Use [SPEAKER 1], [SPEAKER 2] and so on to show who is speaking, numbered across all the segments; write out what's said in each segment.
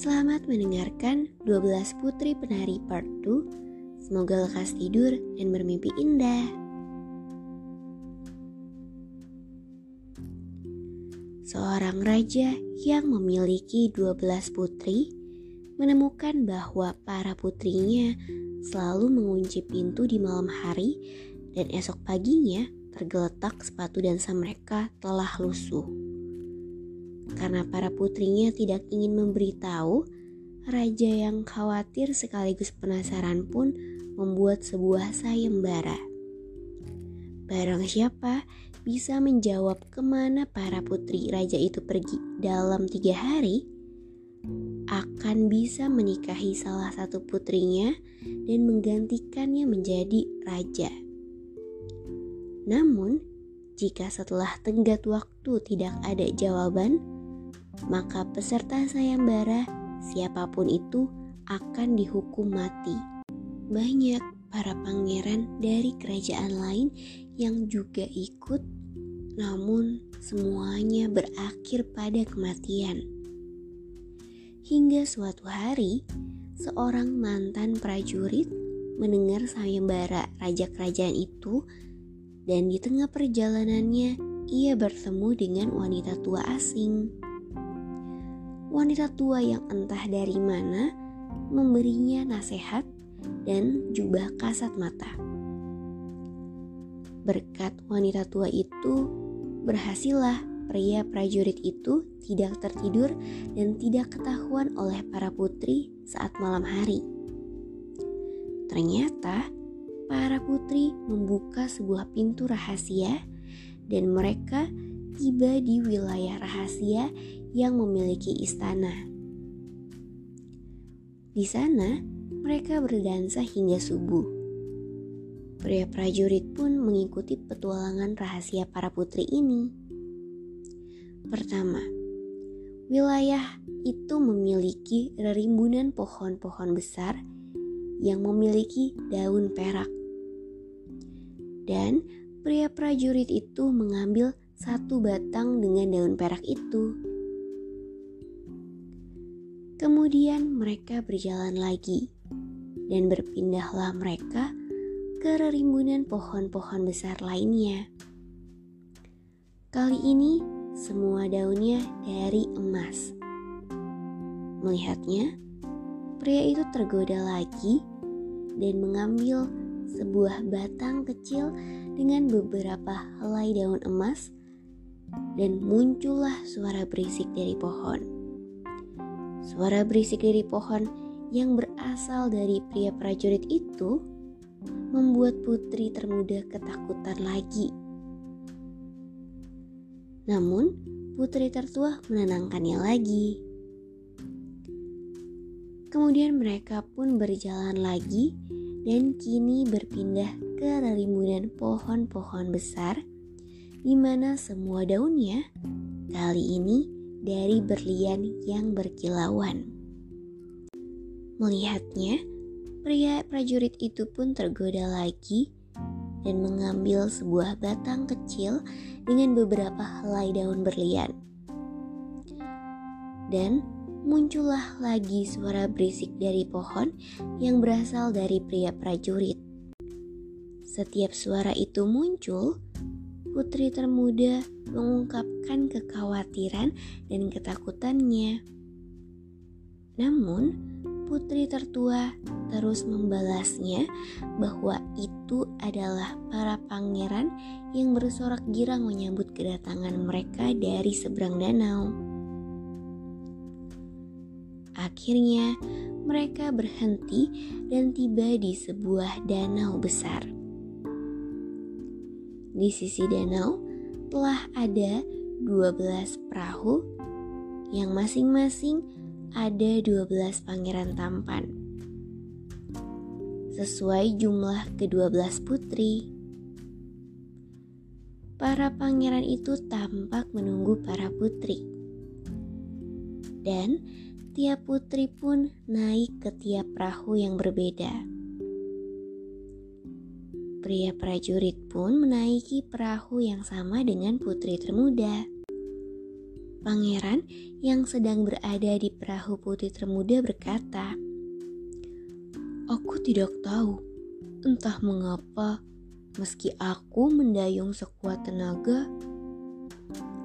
[SPEAKER 1] Selamat mendengarkan 12 Putri Penari Part 2. Semoga lekas tidur dan bermimpi indah. Seorang raja yang memiliki 12 putri menemukan bahwa para putrinya selalu mengunci pintu di malam hari dan esok paginya tergeletak sepatu dansa mereka telah lusuh. Karena para putrinya tidak ingin memberitahu, raja yang khawatir sekaligus penasaran pun membuat sebuah sayembara. Barang siapa bisa menjawab ke mana para putri raja itu pergi dalam tiga hari, akan bisa menikahi salah satu putrinya dan menggantikannya menjadi raja. Namun, jika setelah tenggat waktu tidak ada jawaban, maka peserta sayembara siapa pun itu akan dihukum mati. Banyak para pangeran dari kerajaan lain yang juga ikut, namun semuanya berakhir pada kematian. Hingga suatu hari, seorang mantan prajurit mendengar sayembara raja kerajaan itu dan di tengah perjalanannya ia bertemu dengan wanita tua asing wanita tua yang entah dari mana memberinya nasihat dan jubah kasat mata. Berkat wanita tua itu, berhasillah pria prajurit itu tidak tertidur dan tidak ketahuan oleh para putri saat malam hari. Ternyata, para putri membuka sebuah pintu rahasia dan mereka tiba di wilayah rahasia yang memiliki istana. Di sana, mereka berdansa hingga subuh. Pria prajurit pun mengikuti petualangan rahasia para putri ini. Pertama, wilayah itu memiliki rimbunan pohon-pohon besar yang memiliki daun perak. Dan pria prajurit itu mengambil satu batang dengan daun perak itu. Kemudian mereka berjalan lagi, dan berpindahlah mereka ke rimbunan pohon-pohon besar lainnya. Kali ini semua daunnya dari emas. Melihatnya, pria itu tergoda lagi dan mengambil sebuah batang kecil dengan beberapa helai daun emas dan muncullah suara berisik dari pohon. Suara berisik dari pohon yang berasal dari pria prajurit itu membuat putri termuda ketakutan lagi. Namun, putri tertua menenangkannya lagi. Kemudian mereka pun berjalan lagi dan kini berpindah ke rimbunan pohon-pohon besar di mana semua daunnya kali ini dari berlian yang berkilauan. Melihatnya, pria prajurit itu pun tergoda lagi dan mengambil sebuah batang kecil dengan beberapa helai daun berlian. Dan muncullah lagi suara berisik dari pohon yang berasal dari pria prajurit. Setiap suara itu muncul, putri termuda mengungkapkan kekhawatiran dan ketakutannya. Namun, putri tertua terus membalasnya bahwa itu adalah para pangeran yang bersorak girang menyambut kedatangan mereka dari seberang danau. Akhirnya, mereka berhenti dan tiba di sebuah danau besar. Di sisi danau telah ada 12 perahu yang masing-masing ada 12 pangeran tampan. sesuai jumlah ke-12 putri. Para pangeran itu tampak menunggu para putri. Dan tiap putri pun naik ke tiap perahu yang berbeda. Pria prajurit pun menaiki perahu yang sama dengan putri termuda. Pangeran yang sedang berada di perahu putri termuda berkata,
[SPEAKER 2] Aku tidak tahu, entah mengapa, meski aku mendayung sekuat tenaga,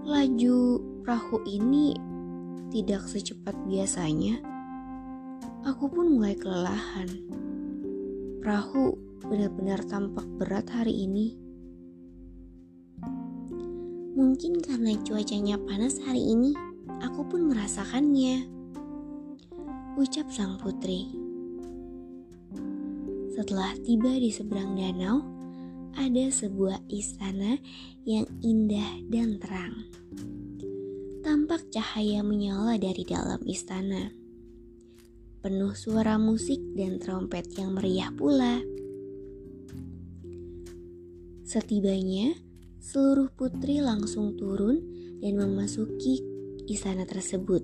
[SPEAKER 2] laju perahu ini tidak secepat biasanya. Aku pun mulai kelelahan. Perahu benar-benar tampak berat hari ini.
[SPEAKER 1] Mungkin karena cuacanya panas hari ini, aku pun merasakannya. Ucap sang putri. Setelah tiba di seberang danau, ada sebuah istana yang indah dan terang. Tampak cahaya menyala dari dalam istana. Penuh suara musik dan trompet yang meriah pula. Setibanya, seluruh putri langsung turun dan memasuki istana tersebut.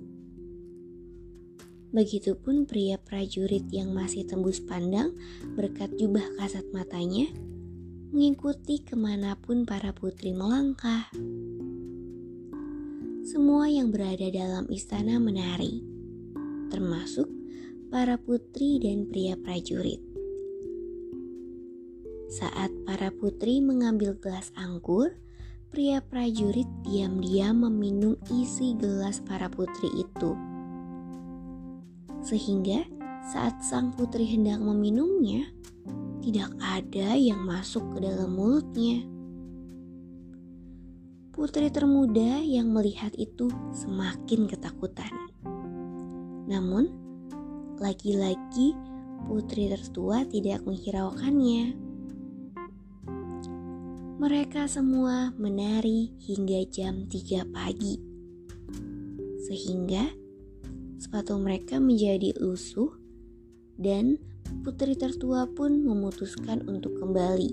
[SPEAKER 1] Begitupun pria prajurit yang masih tembus pandang berkat jubah kasat matanya mengikuti ke mana pun para putri melangkah. Semua yang berada dalam istana menari, termasuk para putri dan pria prajurit. Saat para putri mengambil gelas anggur, pria prajurit diam-diam meminum isi gelas para putri itu sehingga saat sang putri hendak meminumnya, tidak ada yang masuk ke dalam mulutnya. Putri termuda yang melihat itu semakin ketakutan. Namun, lagi-lagi putri tertua tidak menghiraukannya. Mereka semua menari hingga jam 3 pagi. Sehingga sepatu mereka menjadi lusuh dan putri tertua pun memutuskan untuk kembali.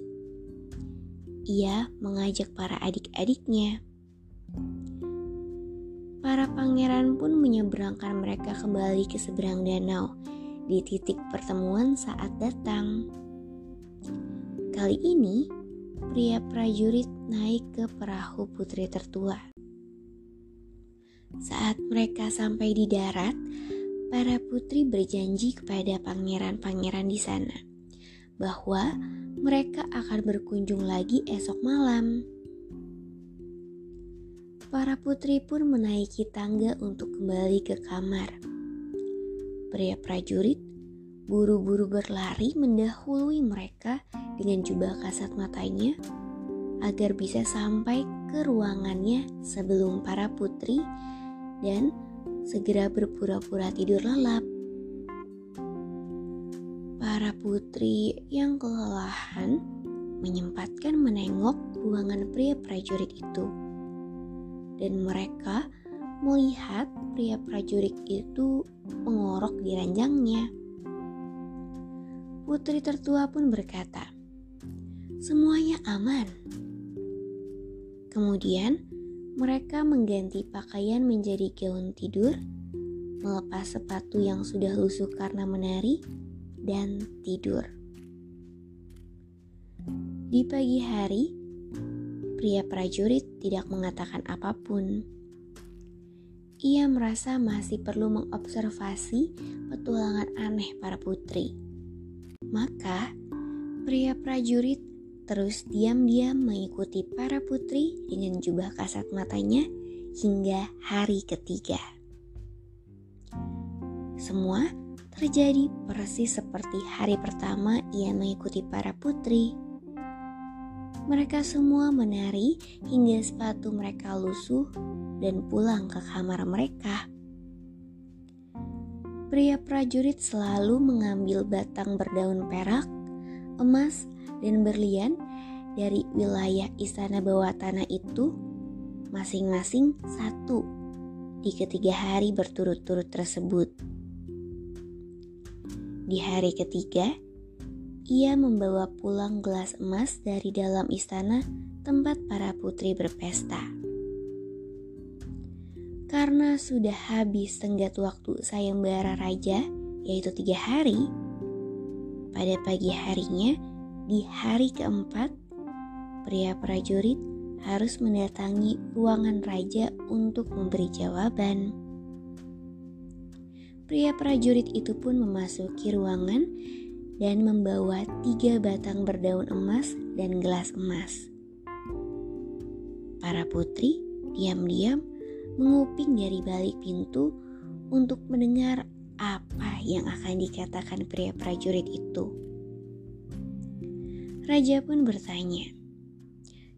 [SPEAKER 1] Ia mengajak para adik-adiknya. Para pangeran pun menyeberangkan mereka kembali ke seberang danau di titik pertemuan saat datang. Kali ini, pria prajurit naik ke perahu putri tertua. Saat mereka sampai di darat, para putri berjanji kepada pangeran-pangeran di sana bahwa mereka akan berkunjung lagi esok malam. Para putri pun menaiki tangga untuk kembali ke kamar. Pria prajurit buru-buru berlari mendahului mereka dengan jubah kasat matanya agar bisa sampai ke ruangannya sebelum para putri dan segera berpura-pura tidur lelap. Para putri yang kelelahan menyempatkan menengok ruangan pria prajurit itu. Dan mereka melihat pria prajurit itu mengorok di ranjangnya. Putri tertua pun berkata, "Semuanya aman." Kemudian mereka mengganti pakaian menjadi gaun tidur, melepas sepatu yang sudah lusuh karena menari, dan tidur. Di pagi hari, pria prajurit tidak mengatakan apa pun. Ia merasa masih perlu mengobservasi petualangan aneh para putri. Maka, pria prajurit terus diam-diam mengikuti para putri dengan jubah kasat matanya hingga hari ketiga. Semua terjadi persis seperti hari pertama ia mengikuti para putri. Mereka semua menari hingga sepatu mereka lusuh dan pulang ke kamar mereka. Pria prajurit selalu mengambil batang berdaun perak, emas, dan berlian dari wilayah istana bawah tanah itu masing-masing satu di ketiga hari berturut-turut tersebut. Di hari ketiga, ia membawa pulang gelas emas dari dalam istana tempat para putri berpesta. Karena sudah habis tenggat waktu sayembara raja, yaitu tiga hari, pada pagi harinya, di hari keempat, pria prajurit harus mendatangi ruangan raja untuk memberi jawaban. Pria prajurit itu pun memasuki ruangan dan membawa tiga batang berdaun emas dan gelas emas. Para putri diam-diam menguping dari balik pintu untuk mendengar apa yang akan dikatakan pria prajurit itu. Raja pun bertanya,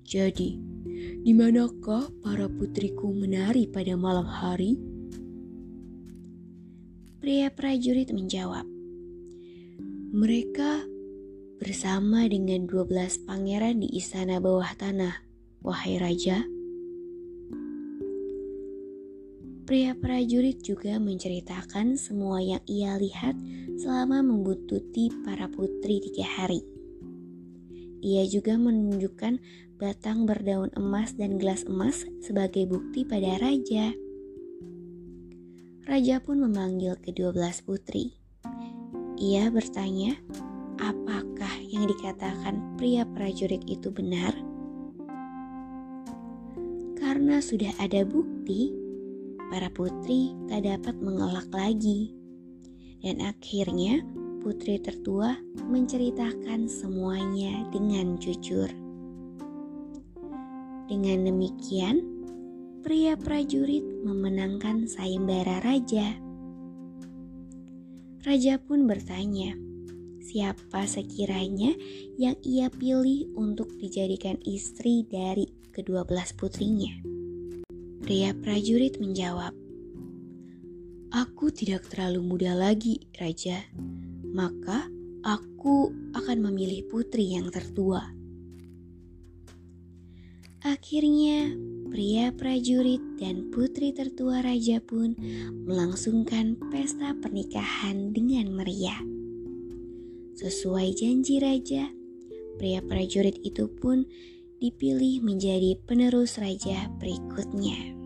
[SPEAKER 2] "Jadi, di manakah para putriku menari pada malam hari?"
[SPEAKER 1] Pria prajurit menjawab,
[SPEAKER 2] mereka bersama dengan 12 pangeran di istana bawah tanah, wahai raja.
[SPEAKER 1] Pria prajurit juga menceritakan semua yang ia lihat selama membuntuti para putri tiga hari. Ia juga menunjukkan batang berdaun emas dan gelas emas sebagai bukti pada raja. Raja pun memanggil kedua belas putri. Ia bertanya, apakah yang dikatakan pria prajurit itu benar? Karena sudah ada bukti, para putri tak dapat mengelak lagi. Dan akhirnya putri tertua menceritakan semuanya dengan jujur. Dengan demikian, pria prajurit memenangkan sayembara raja. Raja pun bertanya, siapa sekiranya yang ia pilih untuk dijadikan istri dari kedua belas putrinya. Pria prajurit menjawab,
[SPEAKER 2] Aku tidak terlalu muda lagi, Raja. Maka aku akan memilih putri yang tertua.
[SPEAKER 1] Akhirnya, pria prajurit dan putri tertua raja pun melangsungkan pesta pernikahan dengan meriah. Sesuai janji raja, pria prajurit itu pun dipilih menjadi penerus raja berikutnya.